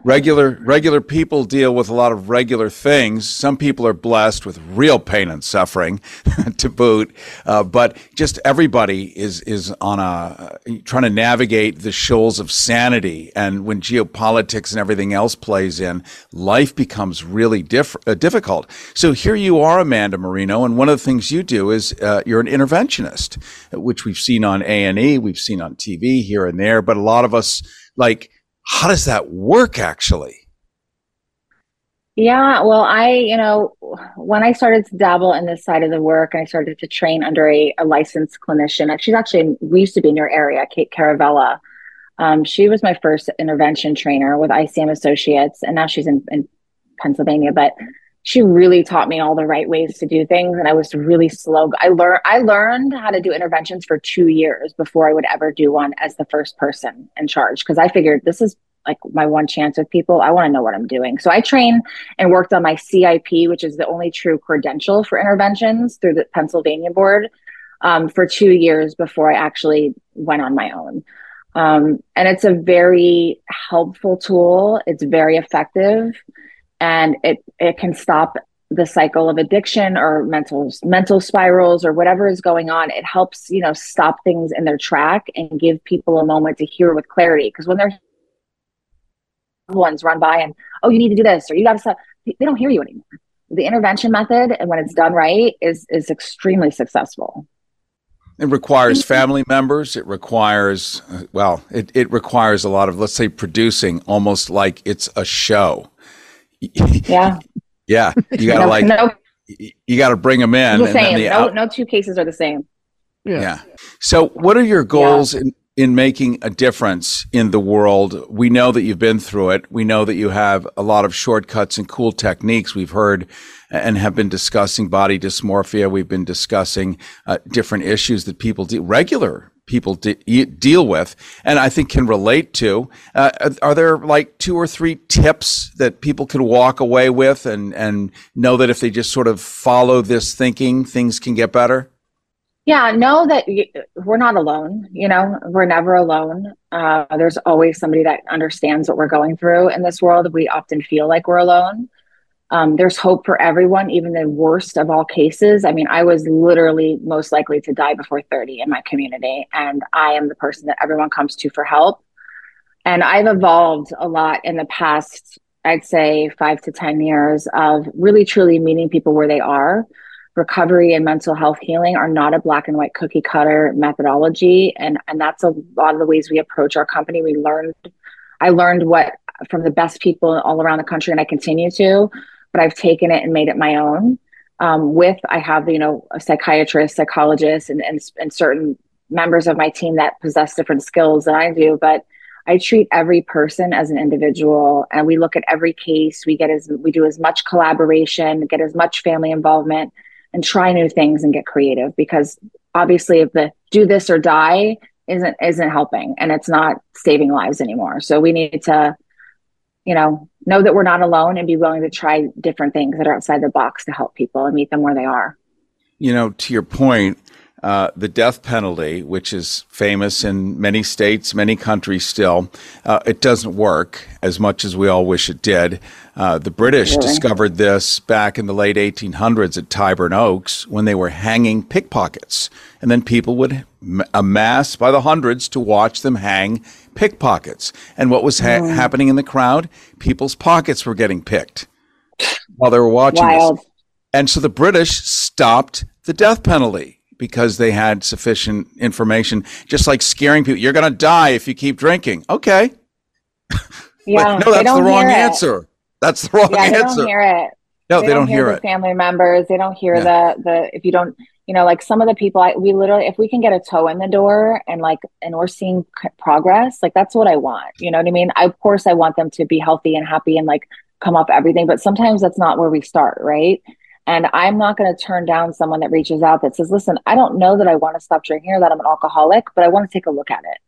regular regular people deal with a lot of regular things. Some people are blessed with real pain and suffering [LAUGHS] to boot, uh, but just everybody is is on a trying to navigate the shoals of sanity. And when geopolitics and everything else plays in, life becomes really diff- uh, difficult. So here you are, Amanda Marino, and one of the things you do is uh, you're an interventionist, which we've seen on A and E, we've seen on TV here and there, but a lot of us like how does that work actually? Yeah, well, I, you know, when I started to dabble in this side of the work, I started to train under a, a licensed clinician. She's actually, we used to be in your area, Kate Caravella. Um, she was my first intervention trainer with ICM Associates, and now she's in, in Pennsylvania. But she really taught me all the right ways to do things and i was really slow. I learned i learned how to do interventions for two years before i would ever do one as the first person in charge because i figured this is like my one chance with people. I want to know what i'm doing. So i trained and worked on my cip which is the only true credential for interventions through the pennsylvania board um, for two years before i actually went on my own. Um, and it's a very helpful tool. It's very effective and it it can stop the cycle of addiction or mental mental spirals or whatever is going on. It helps you know stop things in their track and give people a moment to hear with clarity. Because when their ones run by and oh you need to do this or you got to stop they don't hear you anymore. The intervention method and when it's done right is is extremely successful. It requires family members. It requires uh, well it, it requires a lot of let's say producing almost like it's a show yeah. [LAUGHS] yeah. You got to no, like, no, you got to bring them in. The same. The no, out- no two cases are the same. Yeah. yeah. So, what are your goals yeah. in, in making a difference in the world? We know that you've been through it. We know that you have a lot of shortcuts and cool techniques. We've heard and have been discussing body dysmorphia. We've been discussing uh, different issues that people regular people de- deal with and I think can relate to. Uh, are there like two or three tips that people can walk away with and, and know that if they just sort of follow this thinking, things can get better? Yeah, know that we're not alone. You know, we're never alone. Uh, there's always somebody that understands what we're going through in this world. We often feel like we're alone. Um, there's hope for everyone, even the worst of all cases. I mean, I was literally most likely to die before 30 in my community, and I am the person that everyone comes to for help. And I've evolved a lot in the past, I'd say five to 10 years of really truly meeting people where they are. Recovery and mental health healing are not a black and white cookie cutter methodology. And, and that's a lot of the ways we approach our company. We learned, I learned what from the best people all around the country, and I continue to but I've taken it and made it my own. Um, with I have you know a psychiatrist, psychologist, and, and and certain members of my team that possess different skills than I do, but I treat every person as an individual, and we look at every case. We get as we do as much collaboration, get as much family involvement, and try new things and get creative. Because obviously, if the do this or die isn't isn't helping, and it's not saving lives anymore. So we need to you know, know that we're not alone and be willing to try different things that are outside the box to help people and meet them where they are. You know, to your point, uh, the death penalty, which is famous in many states, many countries still, uh, it doesn't work as much as we all wish it did. Uh, the British Really? discovered this back in the late 1800s at Tyburn Oaks when they were hanging pickpockets. And then people would m- amass by the hundreds to watch them hang pickpockets. And what was ha- happening in the crowd? People's pockets were getting picked while they were watching this. And so the British stopped the death penalty because they had sufficient information, just like scaring people. You're going to die if you keep drinking. Okay. [LAUGHS] Yeah, no, that's the wrong answer. That's the wrong yeah, they answer. don't hear it. No, they, don't, hear the it. family members. They don't hear Yeah. the the if you don't you know like some of the people I, we literally if we can get a toe in the door and like and we're seeing progress like that's what I want. You know what I mean? I, of course I want them to be healthy and happy and like come up everything, but sometimes that's not where we start, right? And I'm not going to turn down someone that reaches out that says, "Listen, I don't know that I want to stop drinking or that I'm an alcoholic, but I want to take a look at it."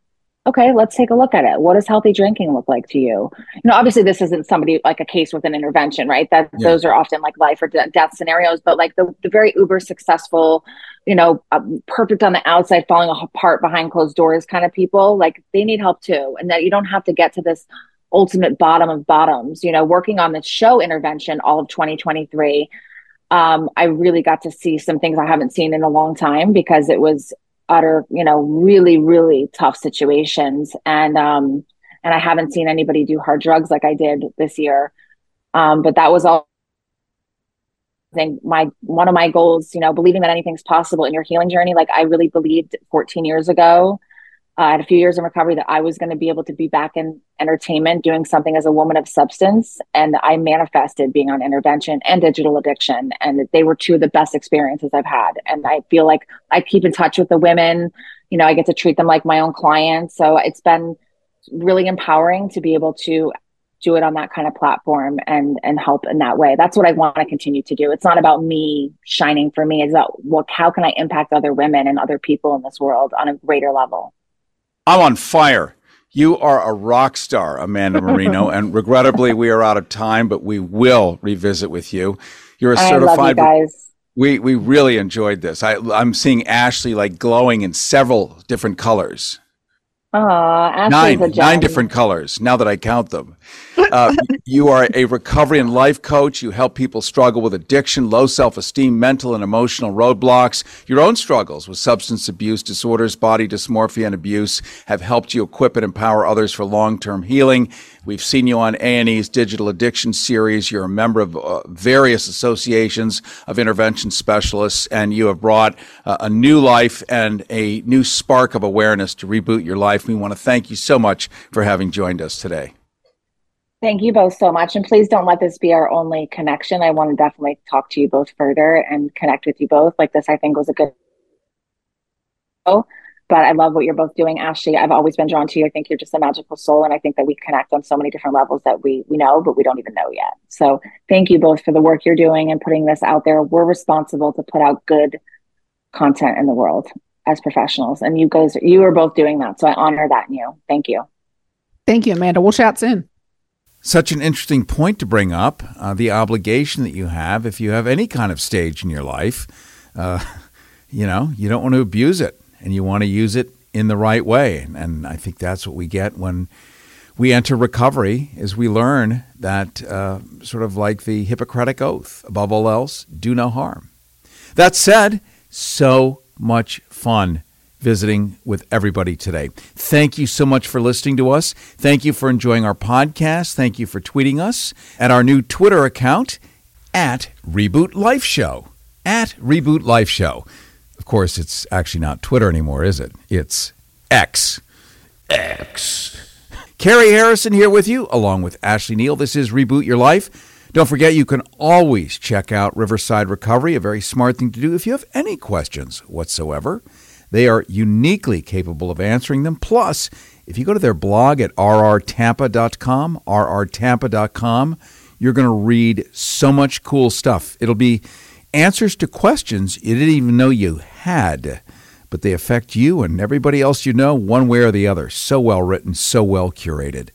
Okay, let's take a look at it. What does healthy drinking look like to you? you know obviously this isn't somebody like a case with an intervention right that Yeah. those are often like life or de- death scenarios but like the, the very uber successful you know um, perfect on the outside falling apart behind closed doors kind of people like they need help too and that you don't have to get to this ultimate bottom of bottoms you know working on the show intervention all of 2023 um, i really got to see some things i haven't seen in a long time because it was utter you know really really tough situations and um and I haven't seen anybody do hard drugs like I did this year. Um, but that was all. I think my one of my goals, you know, believing that anything's possible in your healing journey. Like I really believed 14 years ago, uh, I had a few years in recovery that I was going to be able to be back in entertainment, doing something as a woman of substance, and I manifested being on intervention and digital addiction, and they were two of the best experiences I've had. And I feel like I keep in touch with the women. You know, I get to treat them like my own clients, so it's been really empowering to be able to do it on that kind of platform and and help in that way. That's what I want to continue to do. It's not about me shining for me. It's about what how can I impact other women and other people in this world on a greater level. I'm on fire. You are a rock star, Amanda Marino, [LAUGHS] and regrettably we are out of time, but we will revisit with you. You're a I love you certified guys. We we really enjoyed this. I I'm seeing Ashley like glowing in several different colors. Aw, Ashley's nine, nine different colors. Now that I count them, uh, you are a recovery and life coach. You help people struggle with addiction, low self-esteem, mental and emotional roadblocks. Your own struggles with substance abuse disorders, body dysmorphia, and abuse have helped you equip and empower others for long-term healing. We've seen you on A&E's Digital Addiction Series. You're a member of uh, various associations of intervention specialists, and you have brought uh, a new life and a new spark of awareness to reboot your life. We want to thank you so much for having joined us today. Thank you both so much. And please don't let this be our only connection. I want to definitely talk to you both further and connect with you both. Like this, I think was a good. But I love what you're both doing, Ashley. I've always been drawn to you. I think you're just a magical soul, and I think that we connect on so many different levels that we we know, but we don't even know yet. So thank you both for the work you're doing and putting this out there. We're responsible to put out good content in the world as professionals, and you guys, you are both doing that. So I honor that in you. Thank you. Thank you, Amanda. We'll chat soon. Such an interesting point to bring up uh, the obligation that you have if you have any kind of stage in your life. Uh, [LAUGHS] you know, you don't want to abuse it and you want to use it in the right way. And I think that's what we get when we enter recovery is we learn that uh, sort of like the Hippocratic oath, above all else, do no harm. That said, so much fun visiting with everybody today. Thank you so much for listening to us. Thank you for enjoying our podcast. Thank you for tweeting us at our new Twitter account at Reboot Life Show. At Reboot Life Show. Of course, it's actually not Twitter anymore, is it? It's X. X. Cary Harrison here with you, along with Ashley Neal. This is Reboot Your Life. Don't forget, you can always check out Riverside Recovery, a very smart thing to do if you have any questions whatsoever. They are uniquely capable of answering them. Plus, if you go to their blog at rrtampa.com, rrtampa.com, you're going to read so much cool stuff. It'll be answers to questions you didn't even know you had, but they affect you and everybody else you know one way or the other. So well written, so well curated.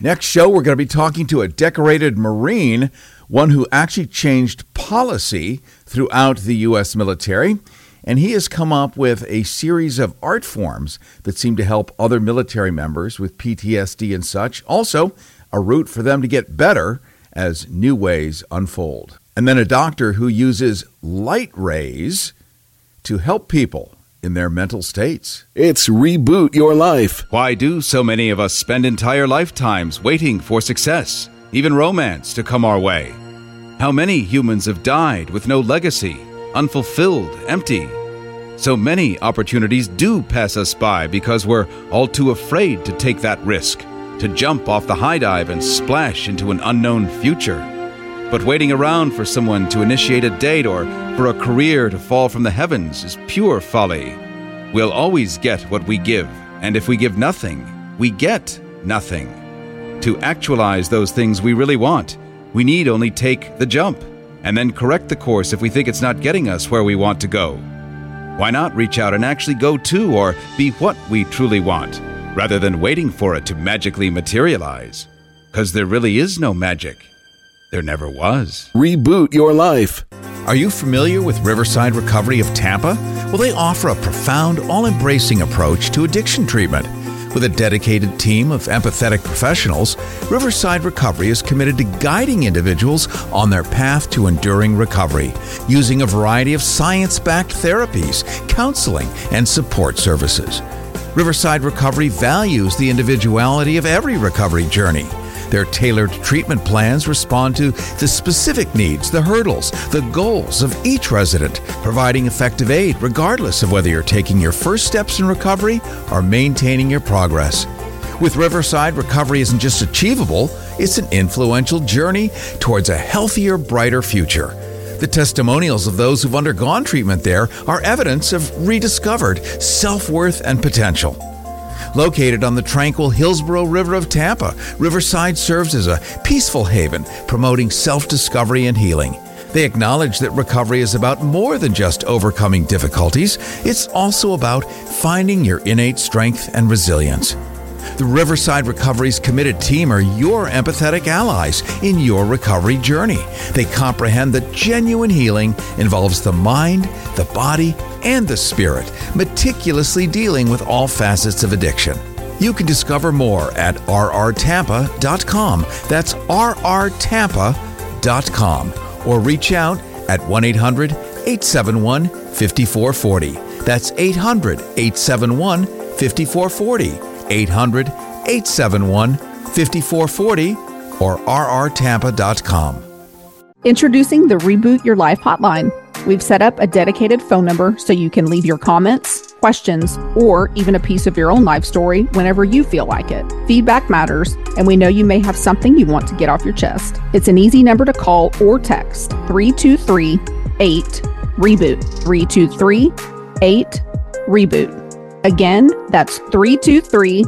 Next show, we're going to be talking to a decorated Marine, one who actually changed policy throughout the U.S. military. And he has come up with a series of art forms that seem to help other military members with PTSD and such. Also, a route for them to get better as new ways unfold. And then a doctor who uses light rays to help people in their mental states. It's Reboot Your Life. Why do so many of us spend entire lifetimes waiting for success, even romance, to come our way? How many humans have died with no legacy, unfulfilled, empty? So many opportunities do pass us by because we're all too afraid to take that risk, to jump off the high dive and splash into an unknown future. But waiting around for someone to initiate a date or for a career to fall from the heavens is pure folly. We'll always get what we give, and if we give nothing, we get nothing. To actualize those things we really want, we need only take the jump and then correct the course if we think it's not getting us where we want to go. Why not reach out and actually go to or be what we truly want, rather than waiting for it to magically materialize? Because there really is no magic. There never was. Reboot Your Life. Are you familiar with Riverside Recovery of Tampa? Well, they offer a profound, all embracing approach to addiction treatment. With a dedicated team of empathetic professionals, Riverside Recovery is committed to guiding individuals on their path to enduring recovery using a variety of science backed therapies, counseling, and support services. Riverside Recovery values the individuality of every recovery journey. Their tailored treatment plans respond to the specific needs, the hurdles, the goals of each resident, providing effective aid regardless of whether you're taking your first steps in recovery or maintaining your progress. With Riverside, recovery isn't just achievable, it's an influential journey towards a healthier, brighter future. The testimonials of those who've undergone treatment there are evidence of rediscovered self worth and potential. Located on the tranquil Hillsborough River of Tampa, Riverside serves as a peaceful haven, promoting self discovery and healing. They acknowledge that recovery is about more than just overcoming difficulties, it's also about finding your innate strength and resilience. The Riverside Recovery's committed team are your empathetic allies in your recovery journey. They comprehend that genuine healing involves the mind, the body, and the spirit, meticulously dealing with all facets of addiction. You can discover more at rrtampa.com. That's rrtampa.com. Or reach out at 1 800 871 5440. That's 800 871 5440. 800 871 5440 or rrtampa.com. Introducing the Reboot Your Life hotline. We've set up a dedicated phone number so you can leave your comments, questions, or even a piece of your own life story whenever you feel like it. Feedback matters, and we know you may have something you want to get off your chest. It's an easy number to call or text 323 8 Reboot. 323 8 Reboot. Again, that's 323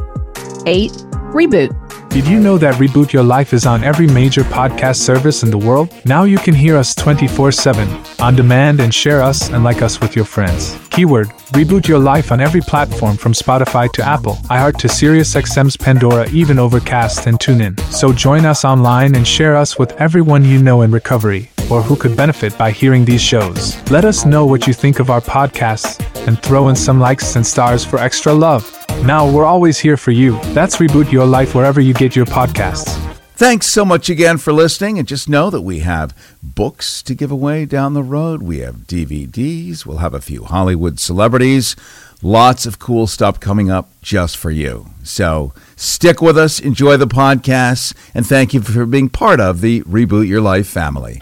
8 Reboot. Did you know that Reboot Your Life is on every major podcast service in the world? Now you can hear us 24 7 on demand and share us and like us with your friends. Keyword Reboot Your Life on every platform from Spotify to Apple, iHeart to SiriusXM's Pandora, even Overcast and TuneIn. So join us online and share us with everyone you know in recovery or who could benefit by hearing these shows. Let us know what you think of our podcasts and throw in some likes and stars for extra love. Now, we're always here for you. That's Reboot Your Life wherever you get your podcasts. Thanks so much again for listening. And just know that we have books to give away down the road. We have DVDs. We'll have a few Hollywood celebrities. Lots of cool stuff coming up just for you. So stick with us, enjoy the podcasts, and thank you for being part of the Reboot Your Life family.